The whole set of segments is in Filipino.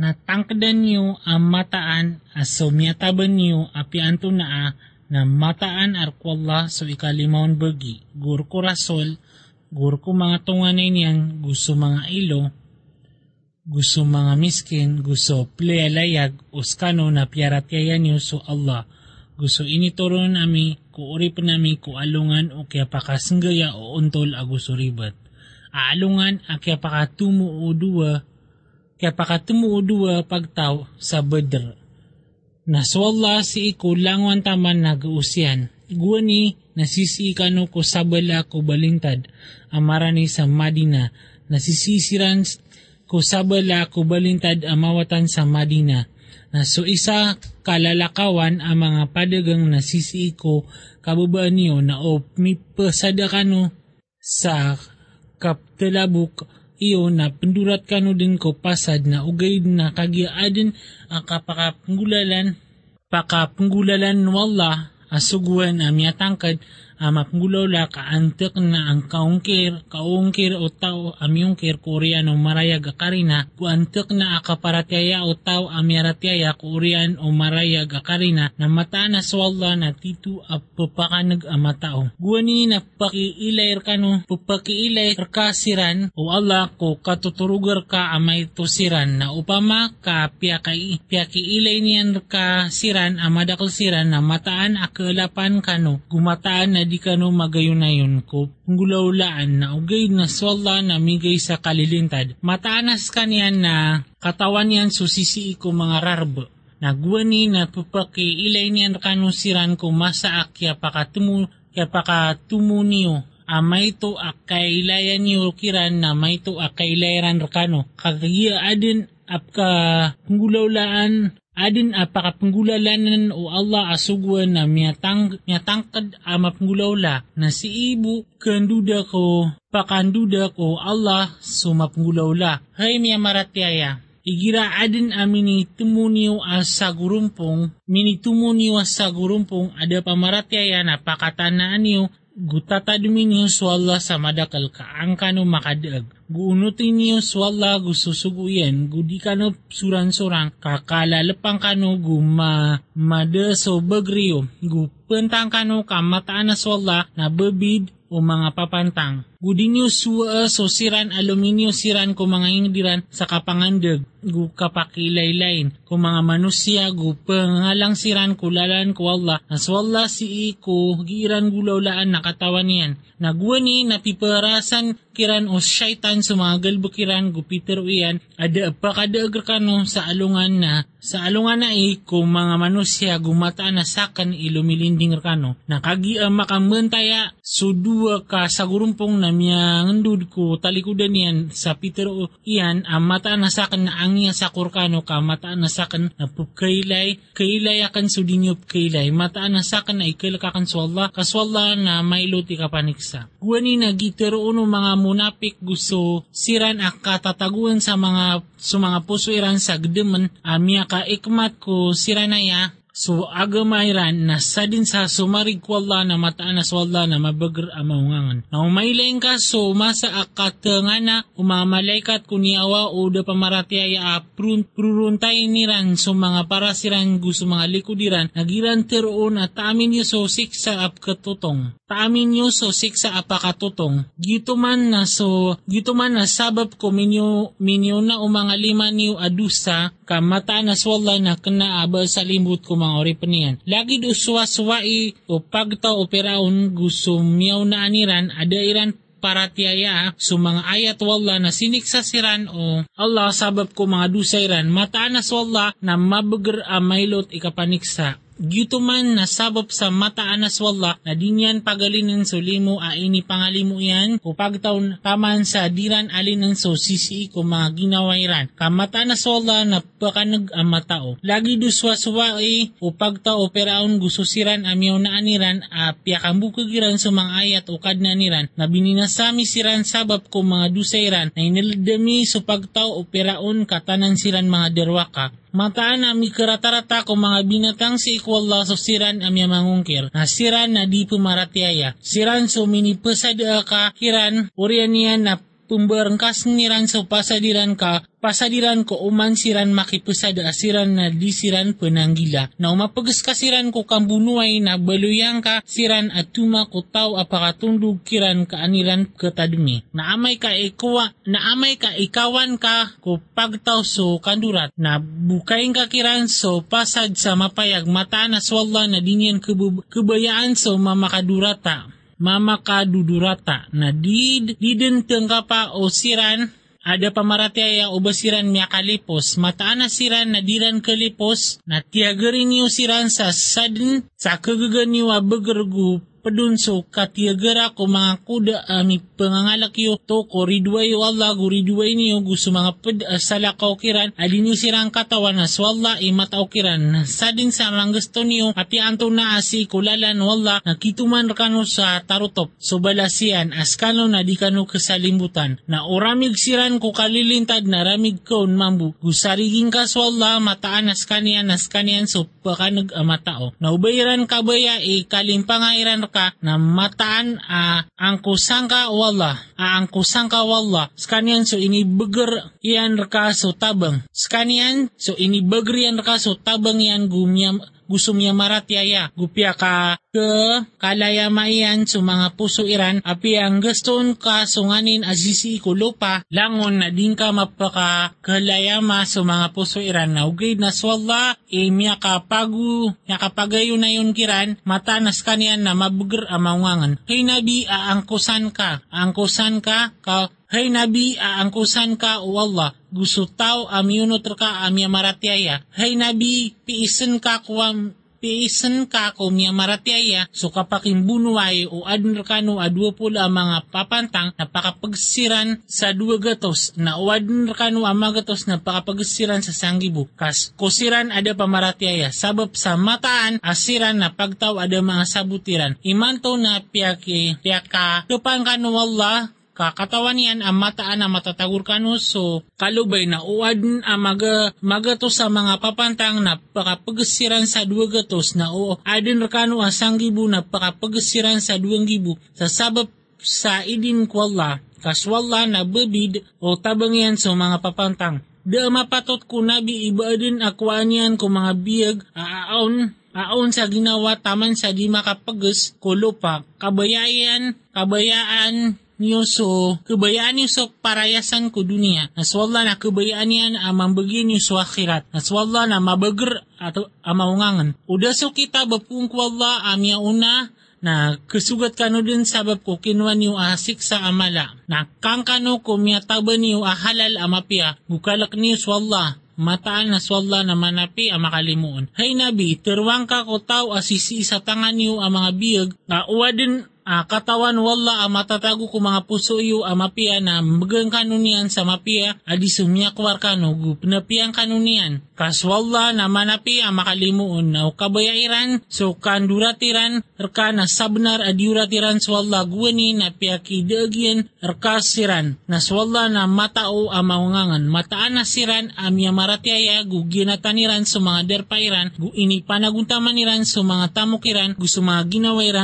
natangkadan niyo ang mataan aso miyataban niyo api anto na mataan arkwallah so ikalimawon bagi gur ko rasol gur ko mga tunganay niyan gusto mga ilo gusto mga miskin gusto plealayag uskano na piaratyaya niyo so Allah. Gusto inituron uri pa nami ko alungan o kaya pakasenggaya o untol agusto ribat. Aalungan a kaya pakatumo o duwa o duwa pagtaw sa bedr Naswalla si iku langwan taman nagausyan. Guwani nasisi kano ko sabala ko balintad amarani sa Madina. Nasisisiran ko sabala ko balintad amawatan sa Madina. Na so isa kalalakawan ang mga padagang nasisi ko kababaan niyo na o mipasada kano sa kaptalabuk iyo na pendurat kano din ko pasad na ugay na kagiaadin ang kapakapanggulalan pakapanggulalan wala asuguan ang miyatangkad ang mapanggulaw la kaantek na ang kaungkir kaungkir o tao amyungkir korean o marayag akarina kuantek na akaparatyaya o tao amyaratyaya korean o marayag akarina na mata na swalla na titu a papakanag ang matao guwani na pakiilayr kano papakiilayr kasiran o Allah ko katuturugar ka amay tusiran na upama ka piyaki piyakiilay niyan ka siran amadakal siran na mataan akalapan kano gumataan na di kano magayunayon ko. Punggulaulaan na ugay na swalla na migay sa kalilintad. Mataanas kanyan na katawan yan susisi ko mga rarbo Nagwani na pupaki ilay niyan kanusiran ko masa akya pakatumu kya pakatumu niyo. Amay to akailayan niyo kiran na may to akailayan rakano kagaya adin apka punggulaulaan adin apakapanggulalanan o Allah asugwan na miyatang, miyatangkad ama panggulawla na si ibu kanduda ko pakanduda ko Allah sumapanggulawla. Hay miya maratyaya. Igira adin amini tumuniyo sa gurumpong, mini tumuniyo sa gurumpong ada pamaratyaya na pakatanaan niyo gutatadmin niyo swalla sa madakal ka ang kano makadag. Guunutin niyo swalla gususuguyan, gudi kano suran-surang, kakalalapang kano guma madaso bagriyo, gupentang kano kamataan na swalla na babid o mga papantang. Gudi niyo suwa so siran aluminyo siran ko mga ingdiran sa kapangandag, gu kapakilaylain, ko mga manusia gu pangalang siran kulalan ko Allah, naswalla si iko giiran gulaulaan na katawan niyan. Nagwani napiparasan kiran o syaitan sa mga galbukiran gupiter uyan ada pa kadaagar kano sa alungan na sa alungan na i kung mga manusia gumata na sakan ilumilinding kano nakagi ang makamantaya sudua ka sa gurumpong na miya ngandud ko talikudan yan sa Peter o iyan ang mata na sakan na angya sa kurkano ka mata na sakan na pupkailay kailay akan sudinyo kailay mata na sakan na ikilakakan swalla kaswalla na mailuti ka paniksa. Guwani na gitero uno mga munapik gusto siran ak katataguan sa mga sa mga puso iran sa gdeman amya ka ikmat ko siranaya So agamayran na sa din sa sumarig ko Allah na mataan na swalla na mabagar amaungangan. Na umaylaing ka so masa akatanga na umamalaikat kuniawa o da pamaratyaya a prun, pruruntay niran so mga parasiran gusto mga likudiran nagiran teroon at taamin niyo so siksa ap katutong. Taamin niyo so siksa apakatutong. Gito man na so gito man na sabab ko minyo minyo na umanga lima niyo adusa ka mataan na swalla na kena aba sa limbut ko mga ori pa niyan. Lagi do suwa-suwai o pagta operaon gusto miyaw na aniran ada iran paratiyaya so mga ayat wala na siniksa siran o Allah sabab ko mga dusayran mataan na swalla na mabagar amaylot ikapaniksa Gyutuman na sabab sa mataanas wala na dinyan pagalinin so limo a ini pangalimo yan o pagtaon taman sa diran alin ng so sisi ko mga ginawairan. Kamataanas wala na pakanag ang matao. Lagi duswa suwai o pagtao peraon gusto siran amyaw na aniran a piakambukagiran sa mga ayat o kadna niran na bininasami siran sabab ko mga dusairan na inilidami so pagtao o peraon katanan siran mga derwaka mataan na mi karatarata ko mga binatang si ikwalla so siran amya mangungkir. Na siran na di pumaratyaya siran so mini pesada ka kiran urian niya na pemberengkas niran so pasadiran ka pasadiran ko uman siran makipusada asiran na di penanggila. Na umapagas ka siran ko kambunuay na baluyang ka siran at tuma ko tao apakatundog kiran ka aniran katadumi. Na amay ka ikawa, na amay ka ikawan ka ko pagtaw so kandurat. Na bukayin ka kiran so pasad sa mapayag mata na swalla na dinyan kubub, kubayaan so mamakadurata mamakadudurata na did didenteng ka pa o siran. Ada pamaratyaya o basiran miya kalipos, mataan na siran na diran kalipos, na tiagarin niyo siran sa sadin, sa kagagan niyo a begergu padunso katiagara ko mga kuda ami pangangalak yo to ko ridway Allah gu ridway niyo gusto mga ped uh, salakaw kiran alin niyo sirang katawan na swalla imataw kiran. Sa din sa mga gusto niyo api anto na asi kulalan wala nakituman kano sa tarutop so balasian as kano na di kano kasalimbutan na oramig siran ko kalilintad na ramig kaon mambu. Gusariging ka swalla mataan as kanian as kanian so pakanag uh, matao. Na ubayiran kabaya e kalimpangairan ka na mataan a ang kusangka wala. A ang kusangka wala. Skanian so ini beger iyan ka so tabang. Skanian so ini beger iyan ka so tabang yan gumyam gusto miya maratyaya gupya ka ke kalayama iyan so mga puso iran. Api ang gaston ka sunganin azisi ko lupa. Langon na din ka mapaka kalayama so mga puso iran. Na ugay na swalla e miya ka pagu miya ka pagayo na yun kiran. Matanas kaniyan na mabuger amawangan. Kay nabi aangkusan ka. Angkusan ka ka Hay Nabi, aangkusan ka o Allah, gusto tao amyunot ka amya maratyaya. Hay Nabi, piisan ka kuwam piisan ka ko miya maratyaya so kapaking bunuay o adner kano adwa pula mga papantang na pakapagsiran sa dua gatos na o adner kano ang mga gatos na pakapagsiran sa sanggibu. Kas kusiran ada pamaratyaya sabab sa mataan asiran na pagtaw ada mga sabutiran. Imanto na piyaki piyaka tupan kano Allah kakatawan yan ang mataan na matatagur kano so kalubay na uad ang maga, magato sa mga papantang na pakapagasiran sa dua gatos na o adin kano ang sanggibu na pakapagasiran sa duwang gibu sa sabab sa idin kwalla kaswalla na babid o tabang yan sa mga papantang. Da mapatot ko nabi ibaadin akwaan yan ko mga biyag aaon aon sa ginawa taman sa di makapagas ko lupa. Kabayayan kabayaan niyo so kebayaan niyo so parayasan ko dunia. Naswalla na kebayaan yan amang bagyan niyo so akhirat. Naswalla na mabager ato amaungangan uda so kita bapung kwalla amya una na kesugat kano din sabab ko kinwa niyo asik sa amala. Na kang kano ko miyataba niyo ahalal amapia bukalak niyo swalla mataan na swalla na manapi ang makalimuon. Hay nabi, terwang ka ko tao asisi sa tangan niyo ang mga biyag, na uwadin uh, katawan wala ang matatago ko mga puso iyo ang mapia na magang kanunian sa mapia adi sumya kwar kano gu pinapiang kanunian. Kas wala na manapi ang makalimuon na kabayairan so kanduratiran erka na sabnar adiuratiran swalla guwani na piyaki dagyan erka siran. Na swalla na matao ang maungangan mataan na siran amya maratiaya gu ginataniran sa mga derpairan gu ini panaguntaman niran sa mga tamukiran gu sa mga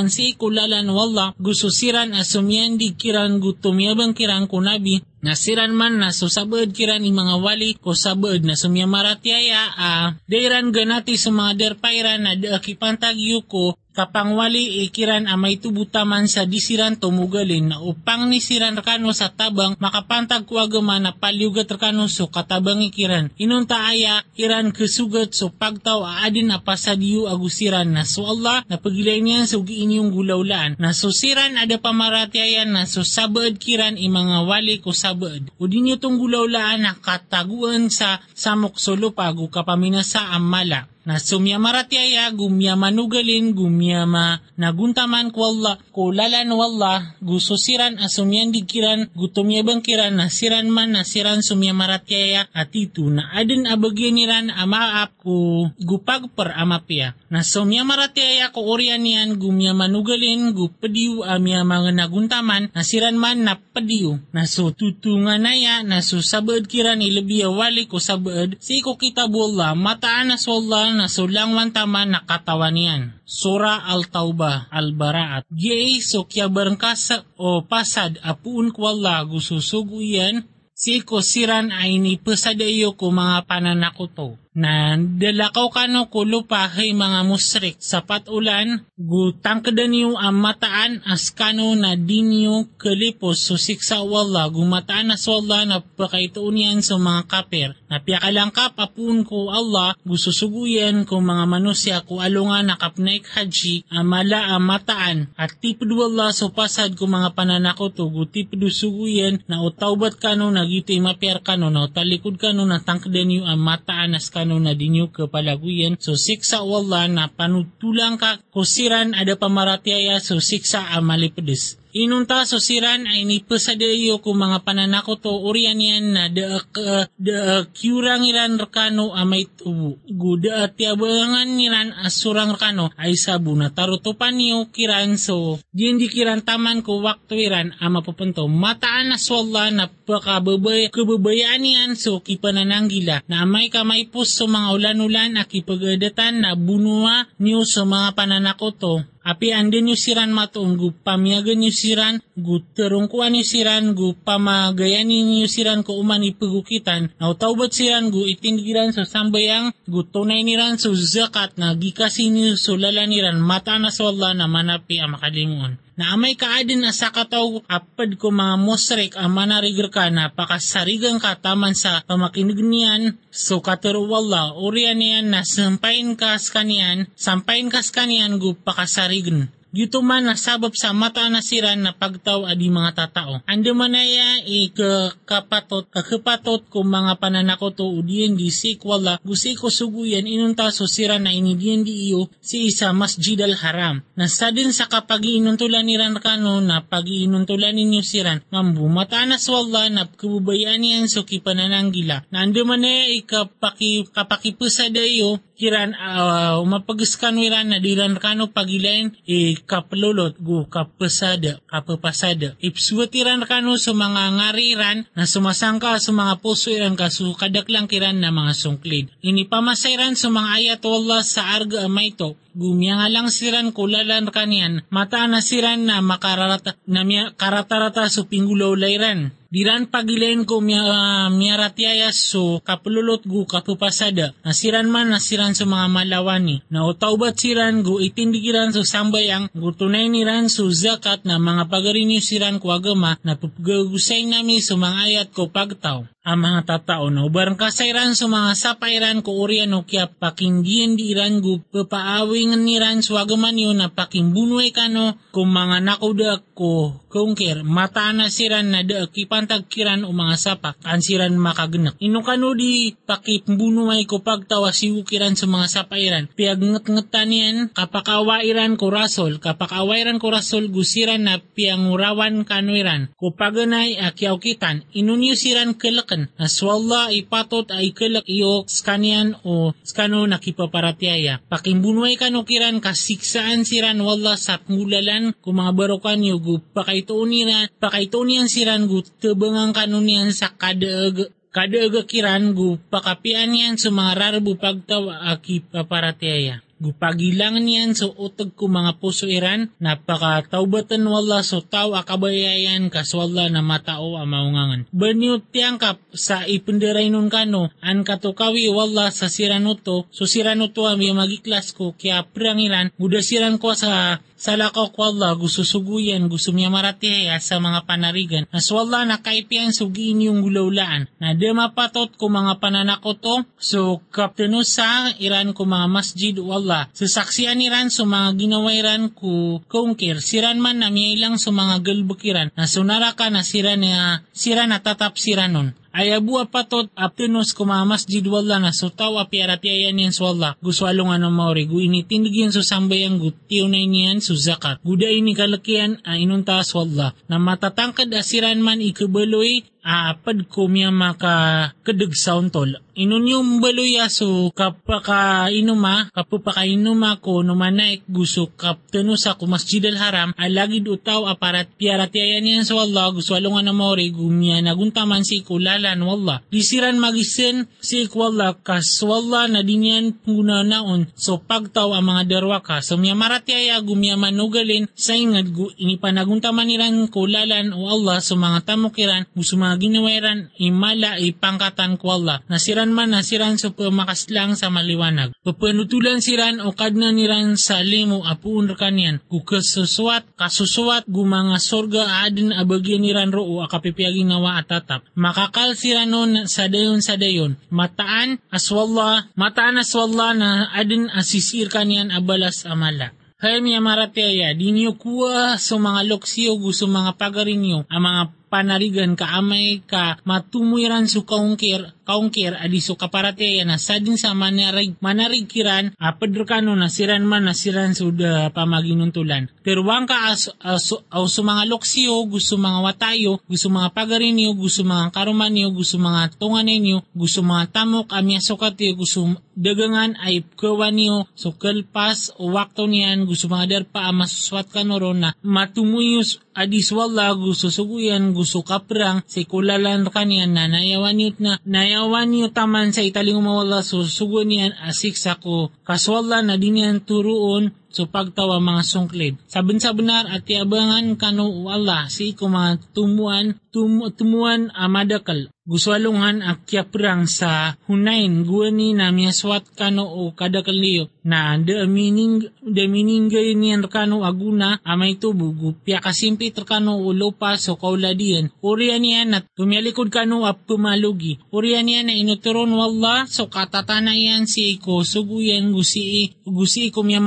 si ikulalan wala Allah gusto siran asumyan di kiran gutom yabang kiran kunabi Nasiran man na susabad kiran ni mga wali ko sabad na sumyamaratyaya a uh, dairan ganati sa mga derpairan na daakipantag yuko kapang wali ikiran amay tubutaman sa disiran tumugalin na upang ni siran kano sa tabang makapantag kuagama na palyugat kano so katabang ikiran. Inunta aya iran kesugat so pagtaw aadin apasadiyo agusiran na so Allah na pagilay niyan so giinyong gulaulaan na so siran ada pamaratyayan na so sabad kiran imanga wali ko sabad. O di niyo tong gulaulaan na kataguan sa samok solo pago kapaminasa amala na sumya maratyaya gumya manugalin gumya ma naguntaman ko Allah ko lalan walla gusto siran asumyan dikiran gutomya bangkiran na siran man na siran sumya maratyaya at ito na adin abagyan niran amaap ko gupagper amapya na sumya maratyaya ko oryan yan gumya manugalin gupadiw amya mga naguntaman na siran man na padiw na so tutungan na ya na so sabad kiran ilabiya wali ko sabad si ko kita bola mataan na so Allah na sulangwan taman na katawan niyan. Sura Al-Taubah Al-Baraat. Giyay so kya barangkasa o pasad apuun ko Allah gususugo yan si ko siran ay ni pesadayo ko mga pananakuto na dalakaw kano ko lupahay mga musrik. Sapat ulan gutang kadaniyo ang mataan as kano na dinyo kalipos susik sa wala gumataan as wala na pakaituon yan sa mga kaper na piyakalangkap apun ko Allah gususuguyan ko mga manusya ko alunga nakapnaik haji amala ang mataan at tipid wala so pasad ko mga pananakoto gutipid suguyan na utawbat kano na gito mapiar kano na talikod kano na tangkadan ang mataan as kano ano na dinyo kapalaguyan. So siksa wala na panutulang ka kusiran ada pamaratiaya so siksa amalipedes. Inunta so siran ay ni pesadayo ko mga pananako to urian yan na da uh, da kyurang iran rekano amay tubo. Guda tiabangan niran asurang rekano ay sabu na tarutupan niyo kiran so diyan taman ko waktu iran ama pupunto. Mataan na swalla na pakababay kababayaan yan so kipanananggila na amay kamay pus so mga ulan-ulan akipagadatan na bunua niyo sa mga pananako to api andin yung siran matong gu pamiyagan yung siran gu terungkuan yung siran gu pamagayan yung siran ko uman ipagukitan na utawbat siran gu itindigiran sa sambayang gu tunay niran sa zakat na gikasin yung sulala niran mata na sa Allah na manapi ang na amay kaadin na sa kataw apad ko mga mosrek ang manarigar ka na pakasarigang kataman sa pamakinig niyan. So katero wala urian niyan na sampain kas kanian sampain kas kanian gu pakasarigan Dito man nasabab sa mata na siran na pagtaw adi mga tatao. Ando manaya ikakapatot, kakapatot ko mga pananako to udiyan di sikwala, gusi ko suguyan inunta so sira na inidiyan di iyo si isa masjid al haram. Nasa din sa kapag inuntulan ni kano na pag inuntulan ninyo siran, mambu mata na swalla na kabubayan yan so kipanananggila. Na ando manaya ikapaki, kapakipusada iyo kiran uh, mapagiskan wiran na dilan kano pagilain e kaplulot gu kapasada kapapasada ipsuwatiran kano sa mga ngariran na sumasangka sa mga puso iran kasu kadaklang kiran na mga sungklid ini pamasairan sa mga ayat Allah sa arga amay to gumya nga lang siran kulalan kanian mata na siran na makararata na karatarata so pinggulaw layran Diran pagilain ko miya, uh, miyaratiaya so kapululot gu kapupasada. Nasiran man nasiran sa mga malawani. Na utawbat siran gu itindigiran so sambayang gu tunay niran so zakat na mga pagarinyo siran ko agama na pupagagusay nami so mga ayat ko pagtaw ang mga tatao na ubarang kasairan sa mga sapairan ko urian o kya pakindian di iran gu papaawing niran swagaman yun na pakimbunoy kano kung mga nakuda ko kungkir mata na siran na da kipantag kiran o mga sapak ang siran makagnak. Ino kano di pakimbunoy ko pagtawa siwukiran sa mga sapairan piagngat-ngatan yan kapakawairan ko rasol kapakawairan ko rasol gusiran na piangurawan kanoiran ko paganay akyaw kitan inunyo siran kalakan Quran. Naswalla ipatot ay kalak iyo skanian o skano nakipaparatiaya. Pakimbunway kano kiran kasiksaan siran wala sa ngulalan kung mga barokan yo gu pakaitoon niyan siran gu tebengang kanunian sa kadaag kadaag kiran gu pakapian yan sa mga pagtawa aki paparatiaya. Gupagilangan niyan so utog ko mga puso iran, napakataubatan wala so tao akabayayan kaswala na matao ang maungangan. Banyo tiyangkap sa ipundiray nun kano, an katukawi wala sa siranuto, so siranuto ang magiklas ko, kaya prangilan, gudasiran ko sa sa lakaw ko Allah, gusto suguyan, gusto miya maratiya sa mga panarigan. Naswala na kaipian sugin yung gulaulaan. Na di mapatot ko mga pananako to, so kapteno sa iran ko mga masjid wala. Sasaksiyan iran so mga ginawairan ko kungkir, siran man na ilang so mga galbukiran, na sunara ka na sira na, sira na tatap sira nun ay abu apatot aptinos kuma masjid wala na so tao api arati ayan yan so Allah gusto along ano maori gu initindigin so sambayang gutiyo na iniyan so zakat. Guda ini kalakian a inunta so Allah na matatangkad asiran man ikabaloy apad ko miya maka kadag sa untol. Inon yung baluya so kapaka inuma, kapupaka inuma ko numanaik gusto kaptano sa kumasjid al haram alagi utaw aparat piarat yayan yan sa wallah gusto alungan na maori gumya naguntaman si kulalan wallah. Disiran magisin si wallah kas wallah na dinyan puna naon so pagtaw ang mga darwa ka so miya maratyaya gumya manugalin sa ingad gu inipanaguntaman niran kulalan o Allah so mga tamukiran gusto mga ginawaran imala ipangkatan ko Allah nasiran man nasiran sa pamakaslang sa maliwanag. Papanutulan siran o kadna niran sa limo apuun kanyan. Kukasuswat, kasusuwat, gumanga sorga adin abagyan niran ro o akapipiyagi nawa atatap. Makakal siran nun sa dayon sa dayon. Mataan aswallah, mataan aswallah na adin asisir kanyan abalas amala. Kaya miya marateya, di niyo kuha sa mga loksiyo gusto mga pagarinyo, ang mga panarigan kaamay ka matumuiran su kaungkir kaungkir adi su kaparate na sadin sa manarig manarig kiran apadrkano na siran man na siran suda pamaginuntulan. Terwang ka as, as, as, mga loksiyo gusto mga watayo gusto mga pagarinyo gusto mga karumanyo gusto mga tunganinyo gusto mga tamok amya sukati gusto dagangan ay kawan niyo so kalpas o wakto niyan gusto mga darpa masuswat ka noron na matumuyos adis wala gusto suguyan gusto kaprang si kulalan kanyan na nayawan niyo na niyo taman sa italing mawala so sugo niyan asik sa ko. Kaswala na din yan turuon so pagtawa mga sungklid. Sabon sa benar at tiabangan kano wala si ko mga tumuan tum, tumuan amadakal. Guswalungan akya perang sa hunain guani na miyaswat kano o kadakal niyo na the meaning the meaning niyan kano aguna amay tubo gupya kasimpi kano o lupa so kauladian. Uriyan niyan at tumialikod kano ap pumalugi. Niyan na inuturon wala so katatana yan si ko suguyan gusi gusi ko miya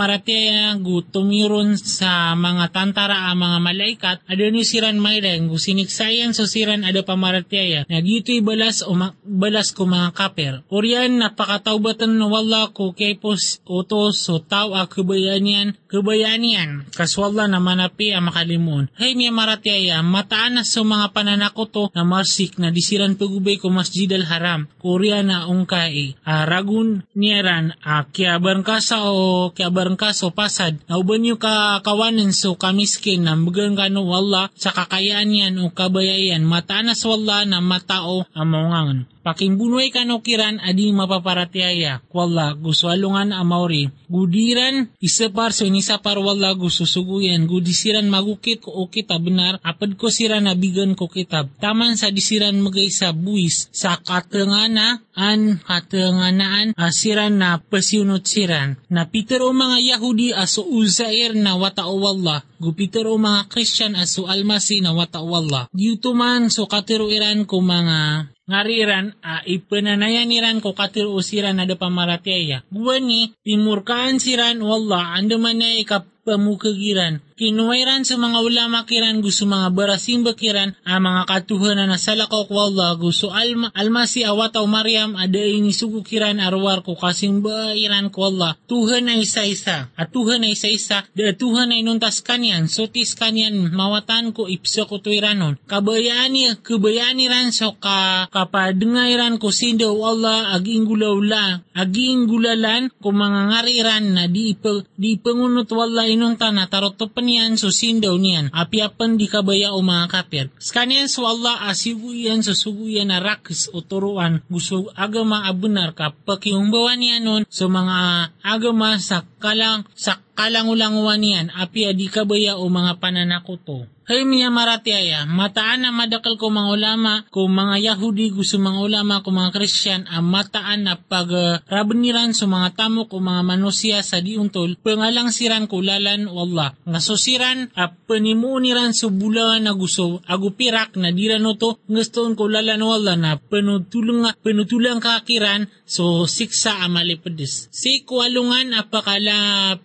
gu tumiron sa mga tantara ang mga malaikat ado ni siran mayreng gu siniksayan so siran ada pamaratyaya na dito'y balas o ma- balas ko mga kaper. Uriyan napakataubatan na wala ko kay pos utos so tao a kabayan yan kabayan yan kaswala na manapi ang makalimun. Hay miya maratyaya mataan na sa mga pananakoto na marsik na disiran pagubay ko masjid al haram. Korea na ungkay uh, ragun nieran uh, kya barangkasa o kya barangkaso pasad na uban yung kakawanan so kamiskin na magang kano wala sa kakayaan yan o kabayayan matanas wala na matao ang maungangan. Pakingbunoy kano kiran adi mapaparatyaya. Wala gusto alungan amauri. Gudiran isapar so inisapar wala gusto suguyan. Gudisiran magukit ko o kita benar. Apad ko sira nabigan ko kitab. Taman sa disiran magay sa buwis sa katengana an katenganaan asiran na pasiunot siran. Na Peter o mga Yahudi aso uzair na watao wala. Gupiter o mga Christian aso almasi na watao wala. Diutuman so katiruiran ko mga ngariran a ipananayan niran ko katir usiran na da pamaratyaya. Buwani, timurkaan siran wala andaman na ikap pamukagiran. Kinuwairan sa mga ulama kiran gusto mga barasimba kiran ang mga katuhanan na salakok wala gusto alma, almasi awataw Maryam ada ini sugu kiran arwar ko kasing ba iran ko wala. Tuhan ay isa-isa. At Tuhan ay isa-isa. Da Tuhan ay nuntas kanyan. Sotis kanyan mawatan ko ipso ko tuiranon. Kabayaan niya, kabayaan niran so ka kapadengairan ko sindo Allah aging gulawla. Aging gulalan ko mga ngariran na di, ipa, di pangunot wala inunta na tarotopan niyan so sindaw niyan. Apiapan di kabaya o mga kapir. Skanian so Allah asibuyan so suguyan na rakis o turuan gusto agama abunar ka pakiumbawan niya nun so mga agama sa kalang sa kalangulanguan niyan api adi kabaya o mga pananakoto. Hay miya maratiaya, mataan na madakal ko mga ulama, ko mga Yahudi gusto mga ulama, ko mga Christian, ang mataan na pagrabniran uh, sa mga tamo ko mga manusia sa diuntol, pangalang siran kulalan wallah. Nga susiran, a panimuniran sa bulan na gusto, agupirak na dirano to, gustoon kulalan wallah na penutulang, penutulang kakiran, so siksa amalipadis. Si kualungan apakala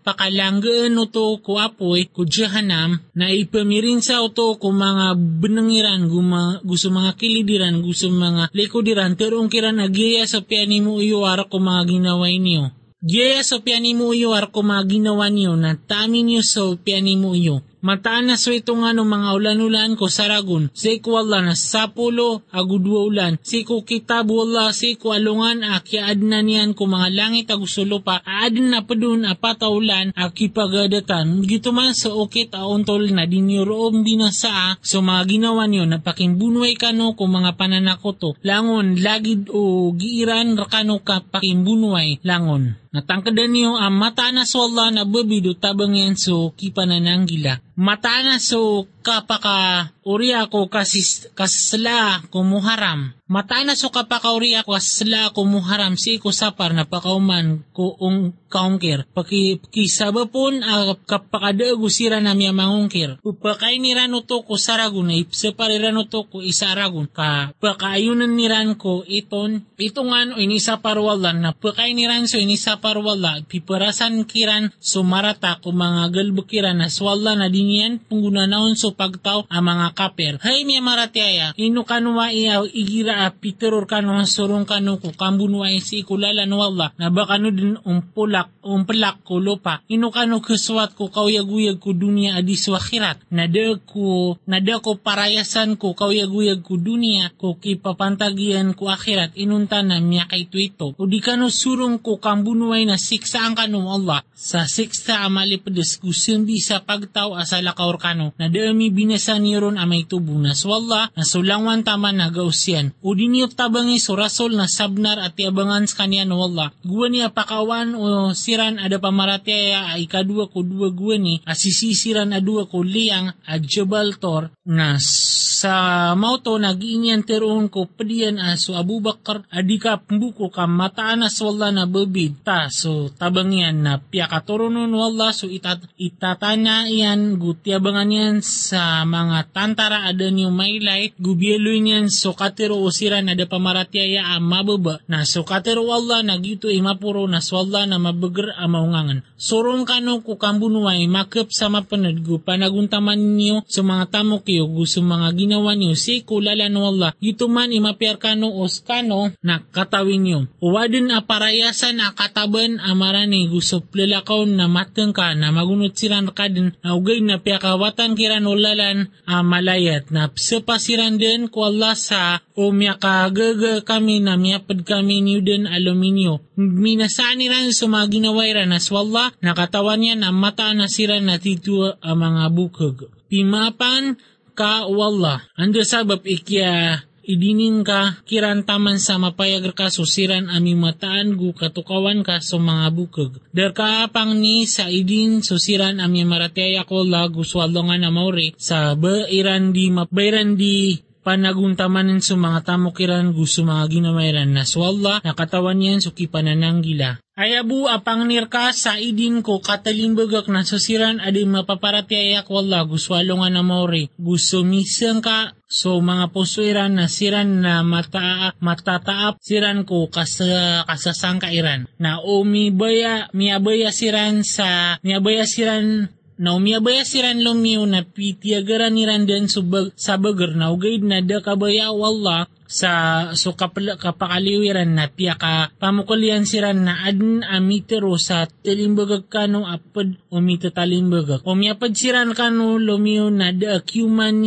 pakalanggaan to ko apoy, ko jahanam, na ipamirin sa auto kung mga benengiran, guma, gusto mga kilidiran, gusto mga likodiran, terong kiran agiya sa piani mo iyo ara ko mga ginawa niyo. Giya sa piani mo iyo ara ko mga ginawa niyo na tami niyo sa piani mo iyo. Mataan na so ito nga no mga ulan-ulan ko saragun. Si ko Allah na sapulo agu dua ulan. Si ko kitab Allah si ko alungan akya adna niyan ko mga langit agusulo pa. Aadin na padun apata ulan akipagadatan. Gito man sa okit aontol na dinyorom din na saa so mga ginawa niyo na pakimbunway kano ko mga pananakoto. Langon lagid o giiran rakano ka pakimbunway langon. Natangkadan niyo ang mata na so Allah na babido tabang yan so kipanananggila. Mata na so kapaka uri ako kasis, kasla kumuharam. Mata na so kapaka uri ako kasla kumuharam si ko sapar na pakauman ko ung kaungkir. Paki kisaba pun uh, kapakada gusira na miya mangungkir. Upakay ni rano to ko saragun na ipsa parirano to ko isaragun. Ka pakaayunan ni ran ko iton itongan o inisa parwalan na pakay ni ran so inisa parwala piparasan kiran sumarata ko mga galbukiran na swalla na dinyan pungguna naon so pagtaw ang mga kaper. Hay miya maratiaya ino kanwa iya igira a piteror kanu surong kanu ko kambunwa si ikulala no wala na baka no din umpulak umpelak ko lupa. Ino kanu keswat ko kauyag-uyag ko dunia adi swakhirat. Nada ko nada ko parayasan ko kauyag-uyag ko dunia ko kipapantagian ko akhirat inunta na miya kay tuito. O kanu surong ko kambunwa na siksa ang kanong Allah sa siksa amali pedes kusundi sa pagtaw asa lakaor kano na dami binasa niron amay tubo na swalla na sulangwan taman na gausyan o diniyot tabangi surasol na sabnar at tiabangan sa kanya no Allah guwa niya pakawan o siran ada pamaratyaya ay kadua ko dua guwa ni asisisiran adua ko liyang a Jabal Tor na sa mauto nagiinyan teroon ko pedian aso Abu Bakar adika pembuko ka mataan na swalla na babid ta so tabangyan na piya katurunon wala. So itat, itatana yan gutiabangan yan sa mga tantara ada niyo maylay gubyelo yan so katero usiran ada pamaratyaya a mababa. Na so katero wala nagito imapuro na swalla na mabagar a maungangan. Sorong kano ko kambunuay makap sa mapanad gu panaguntaman niyo sa mga tamo kayo gusto mga ginawa niyo si kulala no wala ito man imapiar kano oskano na katawin niyo uwadin a parayasan a kataban amarani gusto plalakaw na mateng ka na magunot siran ka din na ugay na piyakawatan kiran ulalan a malayat na sepasiran din ko Allah sa o miyakagaga kami na miyapad kami niyo din aluminyo. Minasaan ran sa mga ginawairan na swalla nakatawan niya na mata na sira na titua ang mga bukog. Pimapan ka wala. Ando sabab ikya idinin ka kirantaman sa mapayag ka susiran aming mataan gu katukawan ka sa mga bukog. Der kaapang ni sa idin susiran aming marataya ko lagu swalongan na mauri sa bairan di mapairan di panaguntamanin sa mga tamukiran gusto mga ginamayran na swalla na katawan yan suki panananggila. Ayabu apang nirka sa idin ko katalimbagak na susiran adi mapaparatiayak wala guswalo nga na mori. Gusto misang ka so mga pusuiran na siran na mata, matataap siran ko kasa, kasasang kairan. Na umibaya, miabaya siran sa, miabaya siran na umiyabaya siran lumiw na pitiagaran ni Randan subag, sa bagar na ugaid na da kabaya wala sa so kapal, kapakaliwiran na piya ka pamukulian siran na adn amitero sa tilimbagag kano apad umita talimbagag. Umiyapad siran kano lumiw na da akuman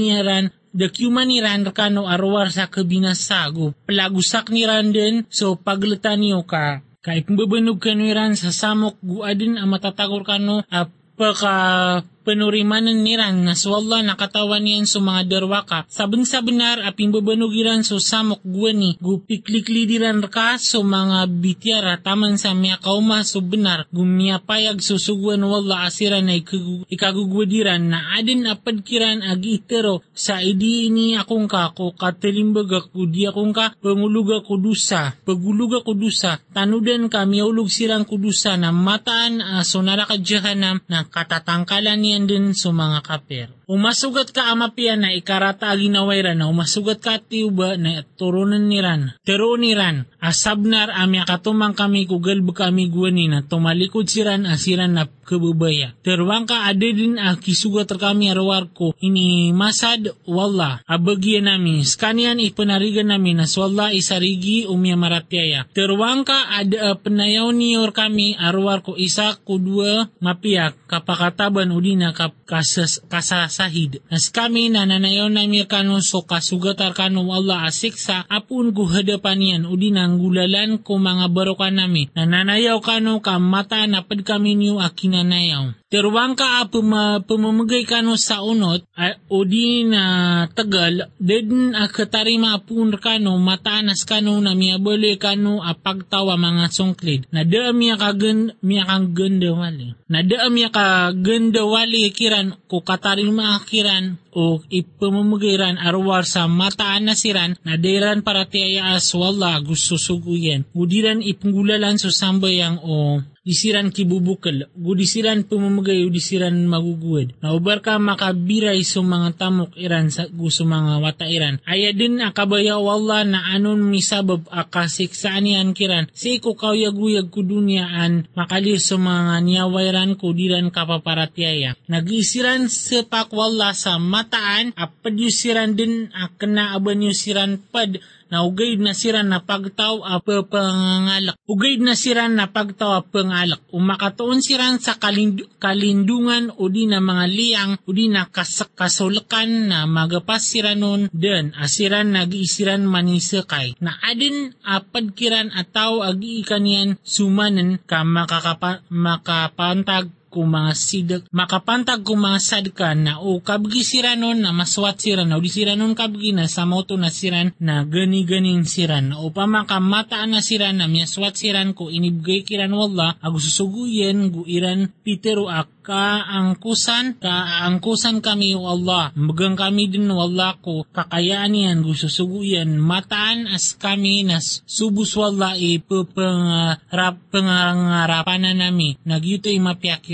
the human ni kano arwar sa kabinasago. Palagusak ni Randan so paglatan niyo ka Kahit babanog kanwiran sa samok guadin ang matatagor kano a 我靠 panurimanan niran na swalla nakatawan niyan sa mga derwaka. Sabang sa benar aping babanugiran so samok guwani. Gupiklikli diran ka so mga bityara taman sa miya kauma so benar gumiyapayag susuguan wala asiran na ikagugwadiran na adin apad kiran agi itero. Sa idi ini akong ka ko katilimbaga ko di akong ka panguluga ko dusa. Paguluga ko dusa tanudan ka miyaulog silang kudusa na mataan uh, so narakadyahanam na katatangkalan niyan din sa mga kaper. Umasugat ka amapian na ikarata aginawayran na umasugat ka tiuba na turunan niran. Tero niran, asabnar amya katumang kami kugal kami guwani na tumalikod siran asiran na kabubaya. Terwang ka ade din a kisugat kami arawar ko ini masad wala abagyan nami. Skanian ipanarigan namin na swalla isarigi umya maratyaya. Terwang ka ada penayaw niyor kami arwar ko isa kudua mapiak kapakataban udina kap kasas, kasasahid. Nas kami nananayaw na kano so kasugatar kano Allah asiksa apun guhadapan yan udinang gulalan ko mga barokan nami. Nananayaw kano kamata napad kami niyo akinanayaw. Terwang ka a puma, pumamagay kano sa unot, a, o di na tagal, dedin a katarima apun kano, mataanas kano na miyabali kano a pagtawa mga sungklid. Na da miya ka gan, miya kang ganda wali. Na da miya ka ganda wali kiran, ko katarima kiran, o ipamamagiran arwar sa mataan na siran na dairan para tiyaya as wala gusto suguyan. Udiran ipunggulalan so sambayang o disiran kibubukal, gudisiran pumamagay, disiran maguguwid. Naubar ka makabiray sa mga tamok iran sa gusto mga watairan. Aya din akabayaw Allah na anon misabab akasiksaan yan kiran. Si ko kawyaguyag ko dunyaan makalir sa mga niyawairan ko diran kapaparatyaya. Nagisiran sa pakwalla sa mataan apad yusiran din akna aban yusiran pad na ugay na sira na pagtaw a pangalak. Ugay na sira na pagtaw a pangalak. Umakatoon siran sa kalind- kalindungan o di na mga liyang o di na kas- kasulakan na magapas siranon den asiran nag-isiran manisakay. Na adin apad kiran ataw agi ikanian sumanen ka makakapa- makapantag kung mga sidak makapantag kung mga sadkan na o kabgi siranon na maswat siran o di siranon kabgi na sa moto na siran na gani-ganing siran o pamaka마taan na siran na miyaswat siran ko inibgay kiran wala ago susuguyen guiran pitero ak kaangkusan, kaangkusan kami o Allah. Magang kami din wala ko kakayaan yan, gusto suguyan, mataan as kami nas subus wala ipapangarap pangarapan na nami,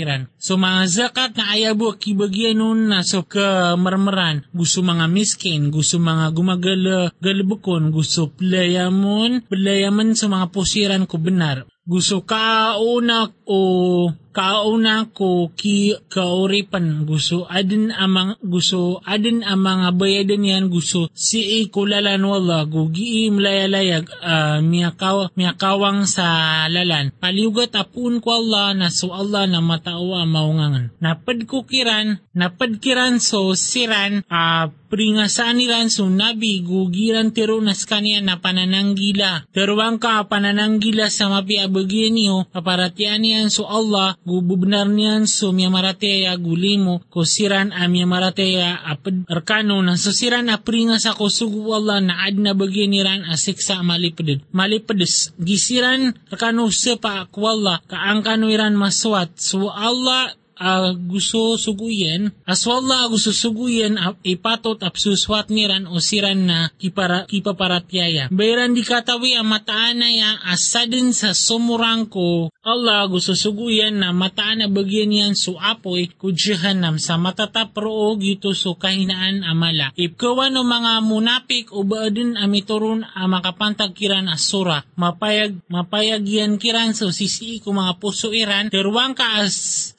mapiakiran. So mga zakat na ayabo kibagyan nun na so kamarmaran, gusto mga miskin, gusto mga gumagala galabukon, gusto playamon, playaman sa mga posiran ko benar. Gusto kauna o kauna ko ki kauripan. Gusto adin amang gusto adin amang bayadan yan. Gusto si ikulalan wala. Gugi mlayalayag uh, miyakaw miyakawang sa lalan. Paliugat apun ko Allah na so Allah na matawa maungangan. Napad ko kiran napad kiran so siran uh, pringasaan nilan so nabi gugiran tiro nas kanya na panananggila. Teruang ka panananggila sa mapiabagyan niyo paparatian niyan so Allah gububenar niyan so miya marateya gulimo ko siran a miya marateya apad arkano na so siran a pringas ako sugu Allah na ad na bagyan niran asiksa malipad malipades gisiran arkano sepa kwalla kaangkano iran maswat so Allah uh, gusto suguyen, aswalla gusto suguyen uh, ipatot apsuswat niran o siran na kipara, kipaparatyaya. Bayran di katawi ang mataan na ya asadin sa sumurang ko Allah gusto suguyan na mataan na bagyan yan su apoy kudyahanam sa matatapro gito so kahinaan amala. Ipkawan o mga munapik o baadin amiturun a makapantag kiran asura. Mapayag, mapayag yan kiran so sisi ko mga puso iran. Terwang ka as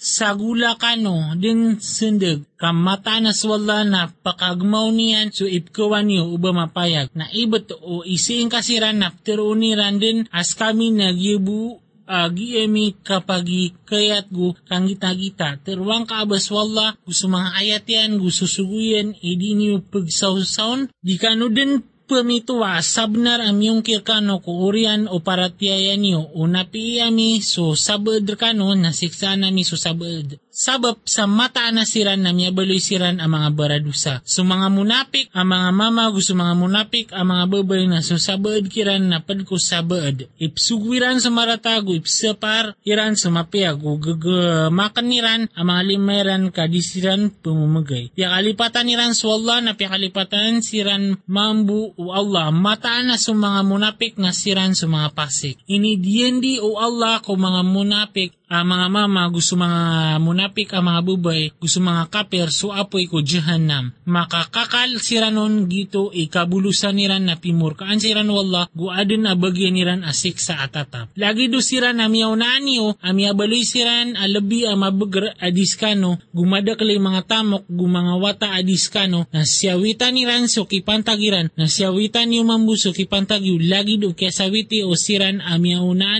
sagula kano din sindag kamata na swalla na pakagmaw niyan so ipkawan niyo uba mapayag. Na ibat o isiing kasiran na tiruuniran din as kami nagyubu agi emi kapagi kayat gu kang gita-gita. Terwang kaabas wala gusto mga ayat yan gusto suguyan idi niyo pagsawsawn di kano din pamituwa sabnar am yung kirkano ko urian o paratyayan niyo o napiami so sabad kano nasiksa nami so sabad. Sabab sa mata na siran na miyabaloy siran ang mga baradusa. So mga munapik, ang mga mama gusto mga munapik, ang mga babay na so sabad kiran na padko sabad. Ipsugwiran sa maratago, ipsapar, iran sa mapiyag, o gagamakan niran, ang mga limeran kadisiran pumumagay. Piakalipatan niran so Allah na piakalipatan siran mambu o Allah, mataan na sa mga munapik na siran sa mga pasik. Inidiendi o Allah ko mga munapik, ang mga mama gusto mga munapik munapik ang mga bubay, gusto mga kaper, so apoy ko jahannam. Makakakal siranon gito ikabulusan niran na pimurkaan siran wallah, guadin na bagyan niran asik sa atatap. Lagi do siran amiyaw na aniyo, amiya baloy siran alabi ang mabagar adiskano, gumadakli mga tamok, gumanga wata adiskano, na siyawita niran so kipantagiran, na siyawita niyo mambuso kipantagyo, lagi do kaya sawiti o siran amiyaw na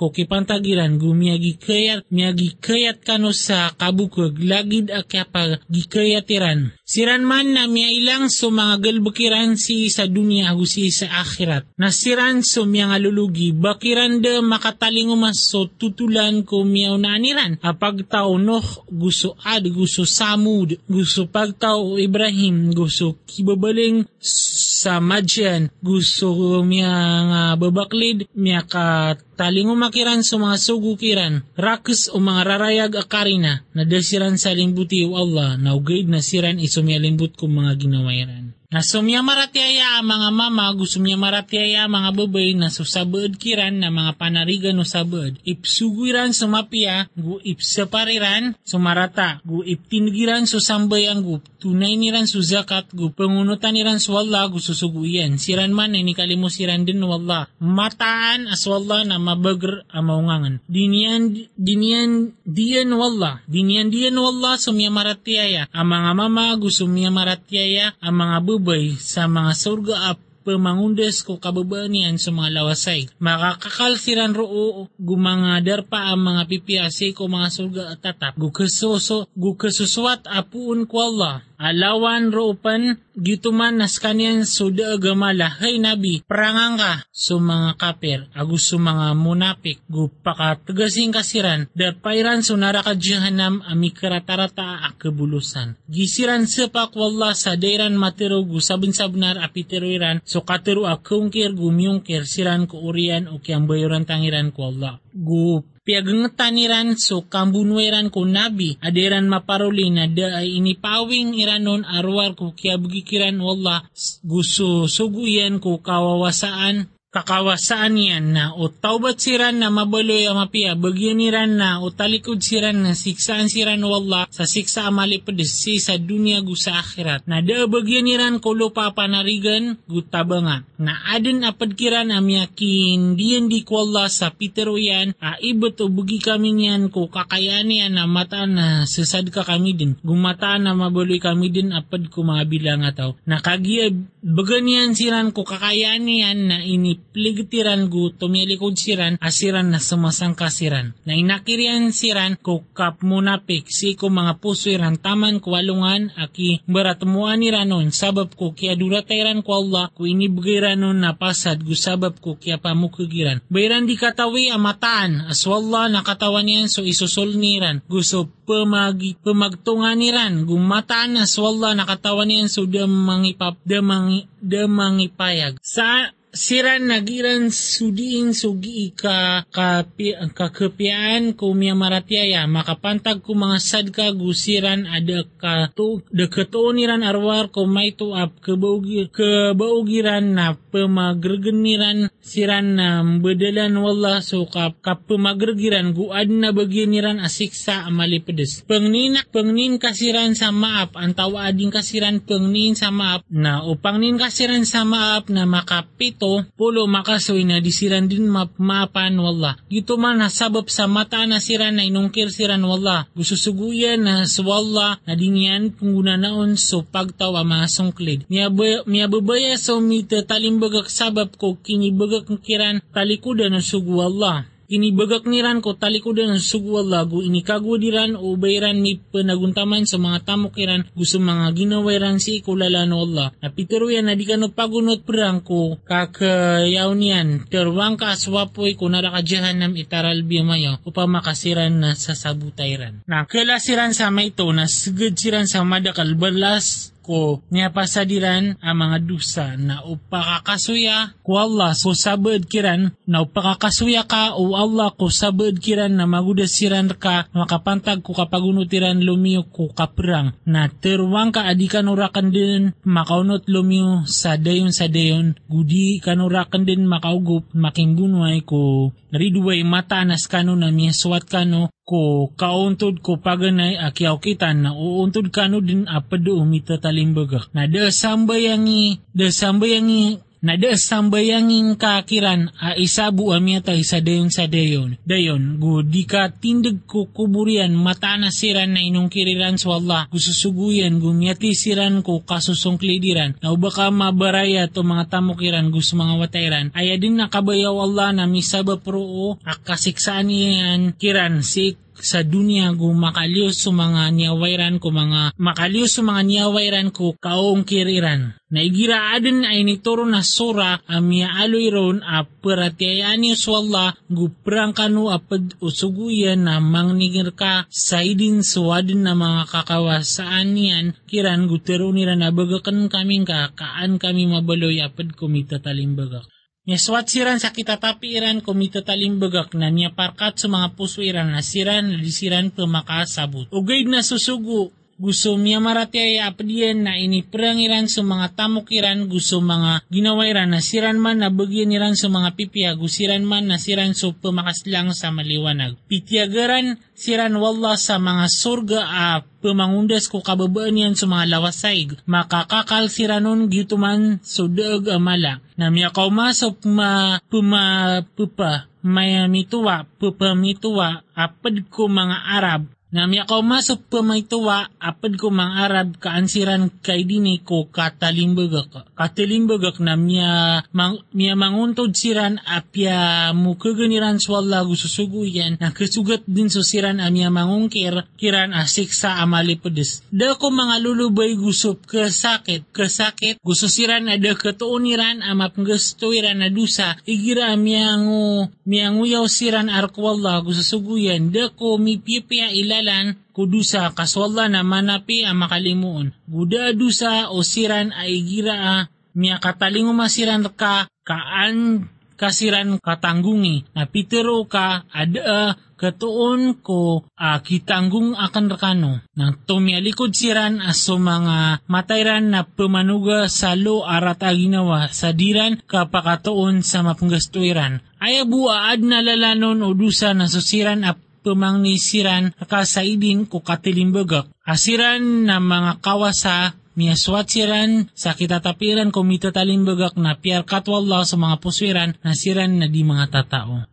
ko kipantagiran, gumiyagi kayat, miyagi kayat kano sa kabukog, lagid akyapa gikayatiran. Siran man na miya ilang so mga galbukiran si sa dunia si sa akhirat. Nasiran so miya nga lulugi, bakiran de makatalingumas so tutulan ko miya unaniran. Apag tao Noh, gusto Ad, gusto Samud, gusto pagtao Ibrahim, gusto kibabaling sa Madyan, gusto miya nga babaklid, miya ka taling umakiran sa mga sugukiran, rakus o mga rarayag akarina, na dasiran sa limbuti o Allah, na ugaid na siran isumialimbut ko mga ginawairan. Na sumya maratiaya mga mama, gusumya maratiaya mga babay na susabad kiran na mga panarigan no sabad. Ipsugiran sumapia, gu ipsapariran sumarata, gu iptinigiran susambay ang gu tunay niran su zakat, gu pangunutan niran su wala gu susuguyan. Siran man ay nikalimu siran din wala. Mataan as wala na mabagr ang maungangan. Dinian, dinian, diyan wala. Dinian, diyan wala sumya maratiaya. Ang mga mama gusumya maratiaya ang mga babay sa mga surga at pamangundes ko kababanian sa mga lawasay. Makakakalsiran roo gumangadar pa ang mga pipiasi ko mga surga at tatap. Gukasuso, gukasusuat apuun ko Allah. Alawan roopan gituman nas kanyan suda agamala hay nabi perangang ka. So mga kaper agus so mga munapik. Gu pakatgasing kasiran. Da pairan so naraka jahanam ami karatarata a kebulusan. Gisiran sepak wallah sa dairan matero gu sabun sabunar apiteroiran so katero a kungkir gu miungkir siran ko urian o bayoran tangiran ko Allah. Gu piagngtaniran so kambunweran ko nabi. Aderan maparuli na da ay inipawing iranon arwar ko kaya bugikiran wala gusto suguyan ko kawawasaan kakawasaan yan na o taubat siran na mabaloy ang mapia bagyan niran na o talikod siran na siksaan siran wala sa siksa amali pedesi sa dunia gu sa akhirat. Na da bagyan niran ko lupa panarigan gu tabanga. Na adin apad kiran am yakin diyan di ko Allah sa pitero yan a ibet o bugi kami niyan ko kakayani yan na mata na sasad ka kami din. Gumata na mabaloy kami din apad ko mga bilang ataw. Na kagiya baganyan siran ko kakayani yan na ini pligtiran gu tumilikod siran asiran na sumasang kasiran. Na inakirian siran ko kap munapik si ko mga puso iran taman ko walungan aki baratamuan ni ranon sabab ko kaya duratairan ko Allah ko inibigay ranon na pasad gu sabab ko kaya pamukugiran. Bayran di katawi amataan as wallah nakatawan yan so isusol niran gusto pamagi pamagtungan niran gumataan as wallah nakatawan yan so damangipap damangi damangipayag. Sa siran nagiran sudiin sugi ka kapi, kakepian ko miya maratiaya makapantag ko mga sadka gusiran ada ka to deketoniran arwar ko may to up kebaugi kebaugiran na pemagrgeniran siran na bedelan wala so ka kapemagregiran guad na baginiran asiksa amali pedes. Pengninak pengnin kasiran sa maap antawa ading kasiran pengnin sa maap na upang nin kasiran sa maap na makapito ito, pulo makasoy na disiran din map mapan wala. Ito man nasabab sa mata na siran na inungkir siran wala. Gusto suguyan na swalla na dinyan pungguna naon so pagtawa mga sungklid. Miyababaya so mita talimbagak sabab ko kinibagak kiran talikudan na sugu Allah kinibagak niran ko talikudan ng sugwala gu inikagwadiran o bayran mi panaguntaman sa mga tamukiran gusto mga ginawairan si ikulala Allah. Napitero yan na di ka no pagunot perang ko. Kakayaw niyan terwang ka aswapoy ko narakadyahan nam itaral biyamayo. Upang makasiran na sa sabutayran. Na kalasiran sa ito na sigad siran sa madakal balas ko. Niya pasadiran ang mga dusa na upakakasuya ko Allah so sabad kiran na upakakasuya ka o Allah ko sabad kiran na magudasiran ka makapantag ko kapagunutiran lumiyo ko kaprang na terwang ka adi kanurakan din makaunot lumiyo sa dayon sa dayon gudi kanurakan din makaugup makimbunway ko. Nariduway mata nas kano na miyaswat kano ko kauntod ko paganay akyaw kita na uuntod kano din apado umita talimbagak. Na da sambayangi, da sambayangi na da sambayangin kakiran a isabu amiyata isa dayon sa dayon. Dayon, gu di ka tindig ko kuburian mata na siran na inong kiriran sa Allah. Gususuguyan, gumiyati siran ko kasusong klidiran. Na uba ka mabaraya to mga tamukiran gusto mga watairan. Aya din nakabayaw Allah na misaba pro akasiksaan yan kiran si sa dunia gu makaliw sa mga niyawairan ko mga makaliw sa mga niyawairan ko kaong kiriran. Naigira adin ay nituro na sura amia aloy ron a peratiayani sa Allah gu perang kanu apad usuguyan na mangnigir ka sa idin suwadin na mga kakawasaan niyan kiran gu tero nira na bagakan kaming ka kaan kami mabaloy apad kumita talimbagak. Nya swat siran sa kitatapi iran komite talimbagak na niya parkat sa mga puso iran na siran na disiran pemakasabot. Ugay na susugo gusto miya marati ay apadiyan na iniprang iran sa mga tamok iran gusto mga ginawa na siran man na bagyan iran sa mga pipiya gusiran man na siran so pemakaslang sa maliwanag. Pitiagaran siran wallah sa mga surga a pemangundas ko kababaan yan sa mga lawasay makakakal siranon gituman so daag amala. Na miya kauma so puma puma pupa maya mituwa pupa mituwa apad ko mga Arab na miya ka umasok pa may tuwa, apad ko mang Arab kaansiran kay dini ko katalimbagak. Katalimbagak na miya, mang, miya manguntod siran apya mukaganiran swalla gususuguyan na kasugat din so siran amya mangungkir kiran asik sa amali pedes. Da ko mga lulubay gusop kasakit, kasakit, gusto siran ada katuuniran amap gusto iran na dusa, igira miyango, miyanguyaw siran arkwalla gususuguyan, da ko mipipya ilalan kudusa kaswalla na manapi ang makalimuon. Buda dusa o siran ay a miya katalingo masiran ka kaan kasiran katanggungi na pitero ka ada katuon ko a kitanggung akan rekano nang tumialikod siran aso mga matayran na pemanuga sa lo arat a ginawa sa diran kapakatuon sa mapanggastuiran. Ay buaad na lalanon o dusa na susiran a pemangnisiran kasaidin ko katilimbagak. Asiran na mga kawasa miaswat siran sa kitatapiran ko mitatalimbagak na piar katwallah sa mga puswiran na siran na di mga tatao.